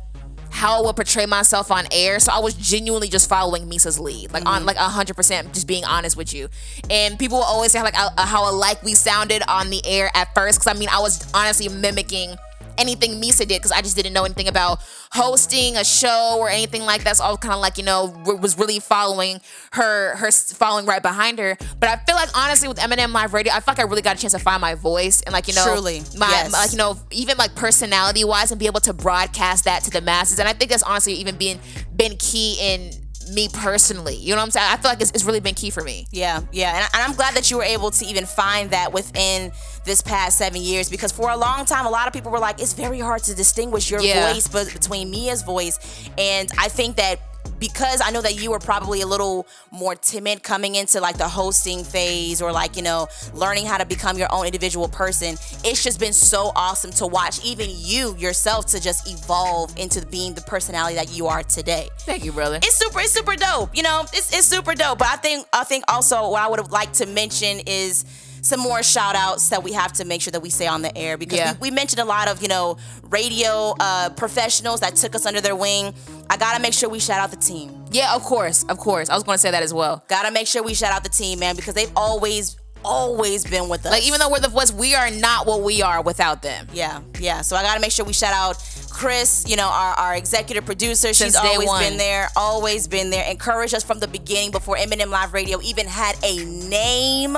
how I would portray myself on air. So I was genuinely just following Meesa's lead, like on like hundred percent, just being honest with you. And people will always say like uh, how alike we sounded on the air at first, because I mean I was honestly mimicking anything Meesa did because I just didn't know anything about hosting a show or anything like that. So I was kind of like, you know, w- was really following her, her following right behind her. But I feel like honestly with M&M Live Radio, I feel like I really got a chance to find my voice and like, you know, Truly, my, yes. my- like, you know, even like personality wise and be able to broadcast that to the masses. And I think that's honestly even been, been key in me personally. You know what I'm saying? I feel like it's, it's really been key for me. Yeah, yeah, and, I, and I'm glad that you were able to even find that within this past seven years because for a long time, a lot of people were like, it's very hard to distinguish your Yeah. voice but between Meah's voice, and I think that because I know that you were probably a little more timid coming into like the hosting phase or like you know learning how to become your own individual person it's just been so awesome to watch even you yourself to just evolve into being the personality that you are today Thank you, brother. it's super it's super dope you know it's, it's super dope but i think i think also what i would have liked to mention is some more shout outs that we have to make sure that we say on the air because Yeah. we, we mentioned a lot of you know radio uh, professionals that took us under their wing i gotta make sure we shout out the team Yeah, of course, of course. I was going to say that as well. gotta make sure we shout out the team man because they've always always been with us Like even though we're the voice, we are not what we are without them. Yeah, yeah. So I gotta make sure we shout out Chris, you know, our, our executive producer. Since She's always one. been there, always been there. Encouraged us from the beginning before M&M Live Radio even had a name.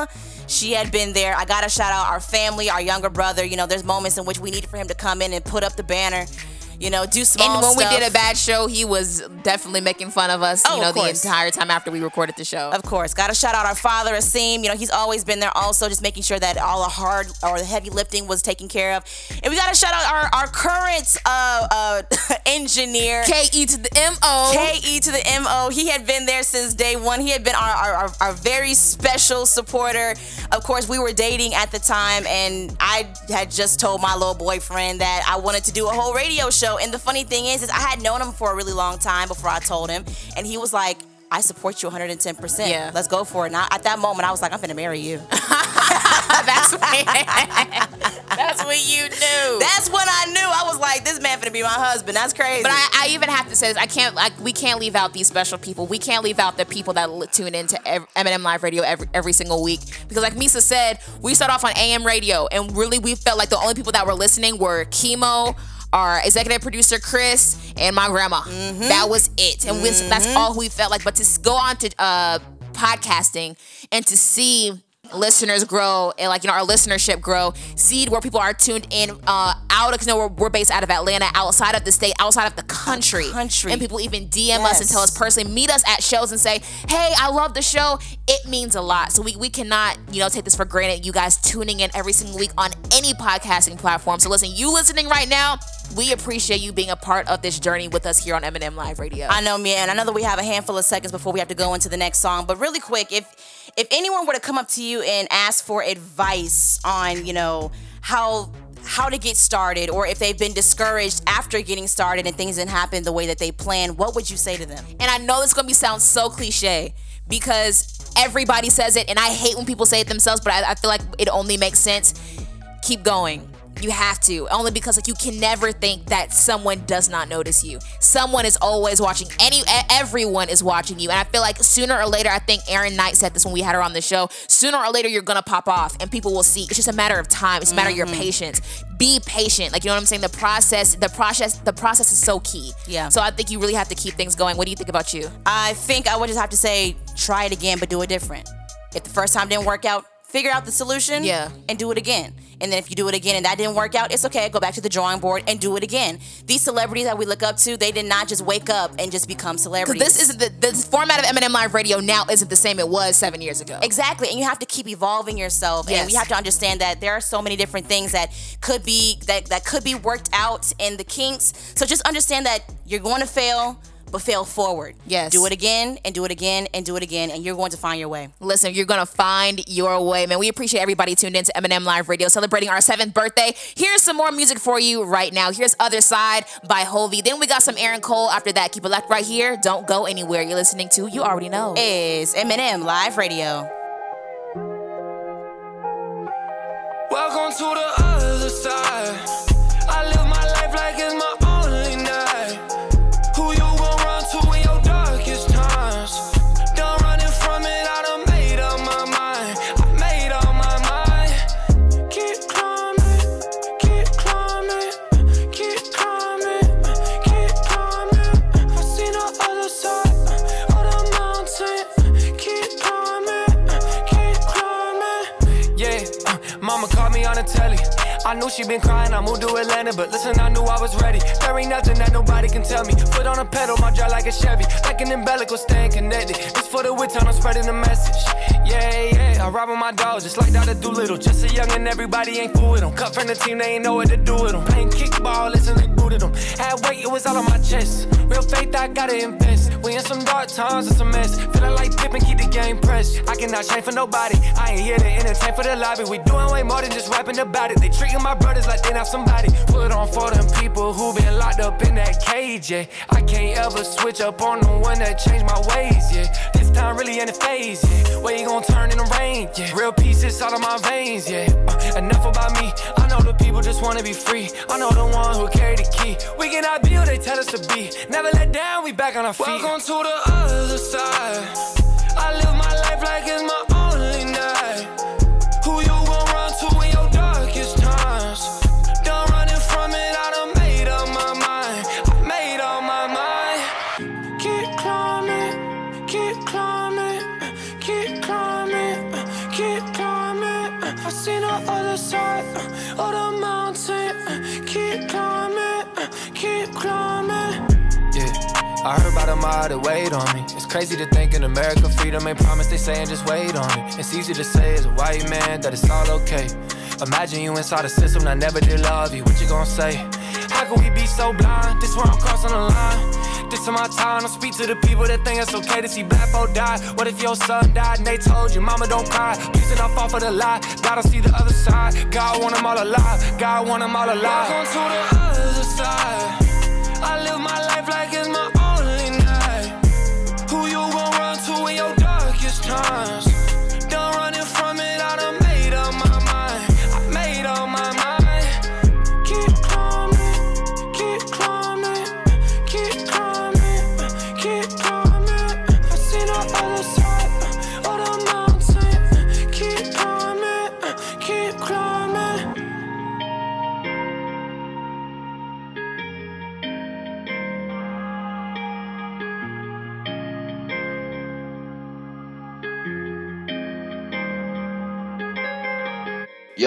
She had been there. I gotta shout out our family, our younger brother. You know, there's moments in which we needed for him to come in and put up the banner. You know, do small And when stuff. we did a bad show, he was definitely making fun of us, Oh, you know, the entire time after we recorded the show. Of course, gotta shout out our father, Asim. You know, he's always been there. Also, just making sure that all the hard or the heavy lifting was taken care of. And we gotta shout out our our current uh, uh, engineer, K E to the M O. K E to the M O. He had been there since day one. He had been our, our, our, our very special supporter. Of course, we were dating at the time, and I had just told my little boyfriend that I wanted to do a whole radio show. And the funny thing is, is I had known him for a really long time before I told him, and he was like. I support you 110%. Yeah. Let's go for it. And I, at that moment, I was like, I'm going to marry you. That's when, that's when you knew. That's when I knew. I was like, this man finna be my husband. That's crazy. But I, I even have to say this. I can't like we can't leave out these special people. We can't leave out the people that tune into ev- M&M Live Radio every every single week because, like Meesa said, we start off on AM radio, and really we felt like the only people that were listening were Chemo. Our executive producer Chris and my grandma. That was it, and we, that's all we felt like. But to go on to uh, podcasting and to see listeners grow and like you know our listenership grow see where people are tuned in uh out of you know we're, we're based out of atlanta outside of the state outside of the country. Country. and people even dm us and tell us personally meet us at shows and say hey i love the show. It means a lot. So we, we cannot you know take this for granted. You guys tuning in every single week on any podcasting platform. So listen you listening right now we appreciate you being a part of this journey with us here on M&M Live Radio. I know, man. I know that we have a handful of seconds before we have to go into the next song, but really quick, if if anyone were to come up to you and ask for advice on, you know, how how to get started, or if they've been discouraged after getting started and things didn't happen the way that they planned, what would you say to them? And I know it's gonna be sound so cliche because everybody says it, and I hate when people say it themselves, but I, I feel like it only makes sense. Keep going. You have to, only because like you can never think that someone does not notice you. Someone is always watching. Any, everyone is watching you, and I feel like sooner or later, I think Erin Knight said this when we had her on the show. Sooner or later, you're gonna pop off, and people will see. It's just a matter of time. It's a matter of your mm-hmm. patience. Be patient. Like you know what I'm saying. The process, the process, the process is so key. Yeah. So I think you really have to keep things going. What do you think about you? I think I would just have to say, try it again, but do it different. If the first time didn't work out, figure out the solution Yeah. and do it again. And then if you do it again and that didn't work out, it's okay. Go back to the drawing board and do it again. These celebrities that we look up to, they did not just wake up and just become celebrities. this isn't the, the format of M&M Live Radio now isn't the same it was seven years ago. Exactly, and you have to keep evolving yourself, and we have to understand that there are so many different things that could be that that could be worked out in the kinks. So just understand that you're going to fail, but fail forward. Yes. do it again and do it again and do it again, and you're going to find your way. Listen, you're gonna find your way, man. We appreciate everybody tuned in to M&M Live Radio, celebrating our seventh birthday. Here's some more music for you right now. Here's Other Side by Hulvey. Then we got some Aaron Cole after that. Keep it left right here. Don't go anywhere. You're listening to, you already know. Is M&M Live Radio. Welcome to the I knew she been crying, I moved to Atlanta, but listen, I knew I was ready. There ain't nothing that nobody can tell me. Foot on a pedal, my jaw like a Chevy. Like an umbilical, staying connected. It's for the wit I'm spreading the message. Yeah, yeah, I with my dogs, just like Dr. Doolittle. Just a young and everybody ain't fool with them. Cut from the team, they ain't know what to do with them. Playing kickball, listen, they booted them. Had weight, it was all on my chest. Real faith, I gotta invest. We in some dark times, it's a mess. Feeling like Pippin, keep the game pressed. I cannot change for nobody. I ain't here to entertain for the lobby. We doing way more than just rapping about it. They treating my brothers like they not somebody. Put on for them people who been locked up in that cage, yeah. I can't ever switch up on the one that changed my ways, yeah. Time really ain't a phase, yeah. Where you gon' turn in the rain, yeah. Real pieces out of my veins, yeah. Uh, enough about me. I know the people just wanna be free. I know the one who carry the key. We cannot be who they tell us to be. Never let down, we back on our feet. Welcome to the other side. I live my life like it's my only I heard about them all that wait on me. It's crazy to think in America freedom ain't promised. They saying just wait on it. It's easy to say as a white man that it's all okay. Imagine you inside a system that never did love you. What you gonna say? How can we be so blind? This where I'm crossing the line. This is my time. I speak to the people that think it's okay to see black folk die. What if your son died and they told you, Mama, don't cry? Please do fall for the lie. Gotta see the other side. God want them all alive. God want them all alive. Welcome to the other side. I live my life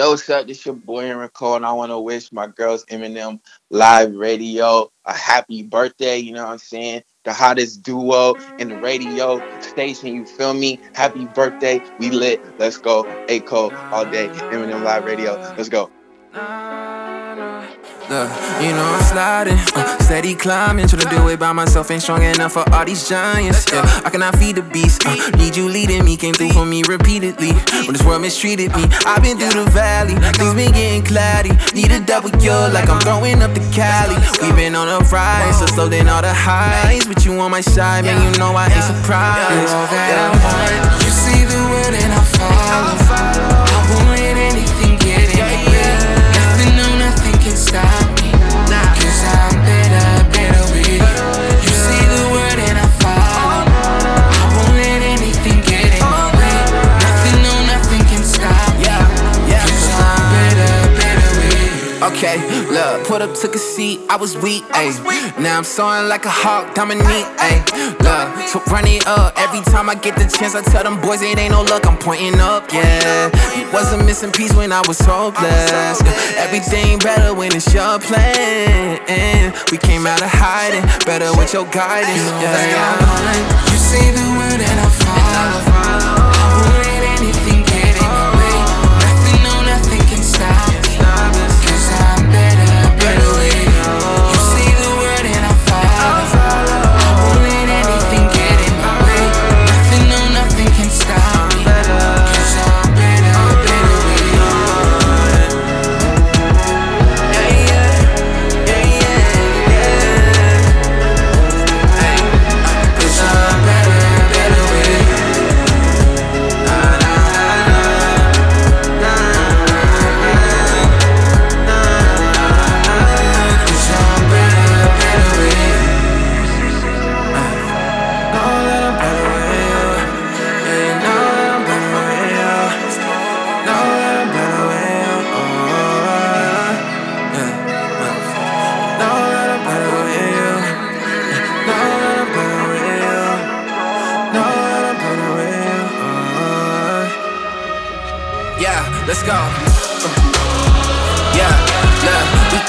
Yo, what's up? This your boy Enrico, and I want to wish my girls M&M Live Radio a happy birthday. You know what I'm saying? The hottest duo in the radio station. You feel me? Happy birthday. We lit. Let's go. Aco all day. M&M Live Radio. Let's go. Look, you know I'm sliding, uh, steady climbing. Tryna do it by myself, ain't strong enough for all these giants. Yeah, I cannot feed the beast. Uh, need you leading me, came through for me repeatedly. When this world mistreated me, I've been through the valley. Things been getting cloudy. Need a double yo, like I'm throwing up the Cali. We've been on a rise, so slow than all the highs. But you on my side, man, you know I ain't surprised. You, all that I want. You see the word Okay, look, put up, took a seat, I was weak, ayy. Now I'm soaring like a hawk, Dominique, ayy. Look, so run it up. Every time I get the chance, I tell them boys it ain't no luck, I'm pointing up, yeah. You was a missing piece when I was hopeless. Everything better when it's your plan. We came out of hiding, better with your guidance, yeah. You say the word and I follow.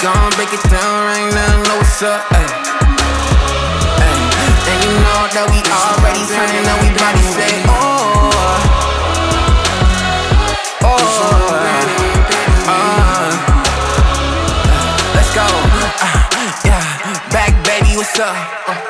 Gon' break it down right now. Know what's up? Ay. Ay. And you know that we already turning up. We body say, oh, oh, uh, let's go. Uh, yeah, back baby, what's up? Uh.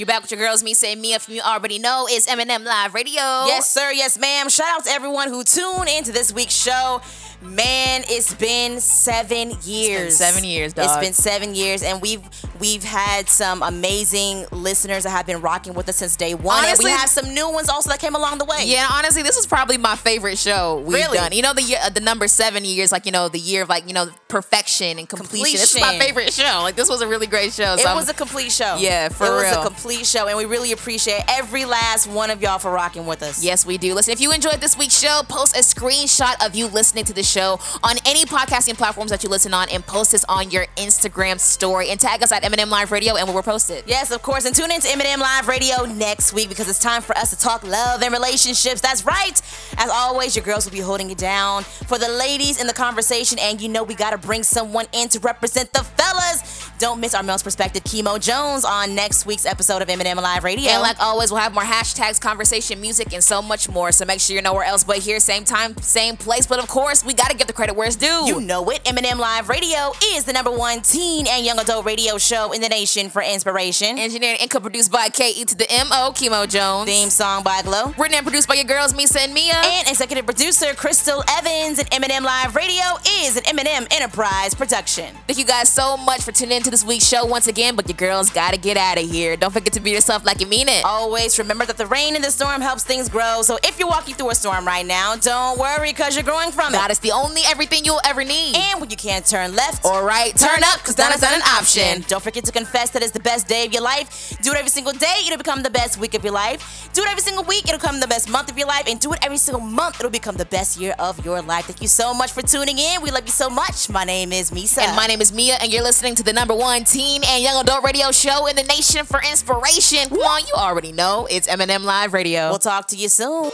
You back with your girls, me saying Meah from you already know is M&M Live Radio. Yes, sir. Yes, ma'am. Shout out to everyone who tuned into this week's show. Man, it's been seven years. seven years, it's been seven years, and we've we've had some amazing listeners that have been rocking with us since day one. and we have some new ones also that came along the way. Yeah, honestly, this was probably my favorite show we've Really? done. You know the year, uh, the number seven years, like you know the year of like you know perfection and completion. This is my favorite show. Like this was a really great show. It So I'm- was a complete show. Yeah, for it real. It was a complete show, and we really appreciate every last one of y'all for rocking with us. Yes, we do. Listen, if you enjoyed this week's show, post a screenshot of you listening to the show on any podcasting platforms that you listen on and post this on your Instagram story and tag us at M&M Live Radio and we'll post it. Yes, of course. And tune in to M&M Live Radio next week because it's time for us to talk love and relationships. That's right. As always, your girls will be holding it down for the ladies in the conversation. And you know, we got to bring someone in to represent the fellas. Don't miss our male's perspective, Chemo Jones, on next week's episode of M&M Live Radio. And like always, we'll have more hashtags, conversation, music, and so much more. So make sure you're nowhere else but here, same time, same place. But of course, we got to give the credit where it's due. You know it. M&M Live Radio is the number one teen and young adult radio show in the nation for inspiration. Engineered and co-produced by KE to the M.O. Chemo Jones. Theme song by Glow. Written and produced by your girls, Meesa and Meah. And executive producer Crystal Evans. And M&M Live Radio is an M&M Enterprise production. Thank you guys so much for tuning in to this week's show once again, but your girls gotta get out of here. Don't forget to be yourself like you mean it. Always remember that the rain in the storm helps things grow. So if you're walking through a storm right now, don't worry because you're growing from it. God is the only everything you'll ever need. And when you can't turn left or right, turn up because that is not an option. Don't forget to confess that it's the best day of your life. Do it every single day, it'll become the best week of your life. Do it every single week, it'll become the best month of your life. And do it every single month, it'll become the best year of your life. Thank you so much for tuning in. We love you so much. My name is Meesa. And my name is Meah, and you're listening to the number one one teen and young adult radio show in the nation for inspiration. Come on, you already know it's M&M Live Radio. We'll talk to you soon.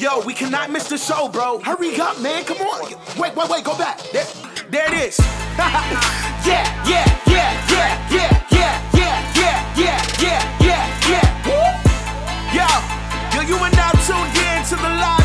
Yo, we cannot miss the show, bro. Hurry up, man. Come on. Wait, wait, wait. Go back. There, there it is. yeah, yeah, yeah, yeah, yeah, yeah, yeah, yeah, yeah, yeah, yeah, yeah. Yo, yo, you are now tuned in to the live.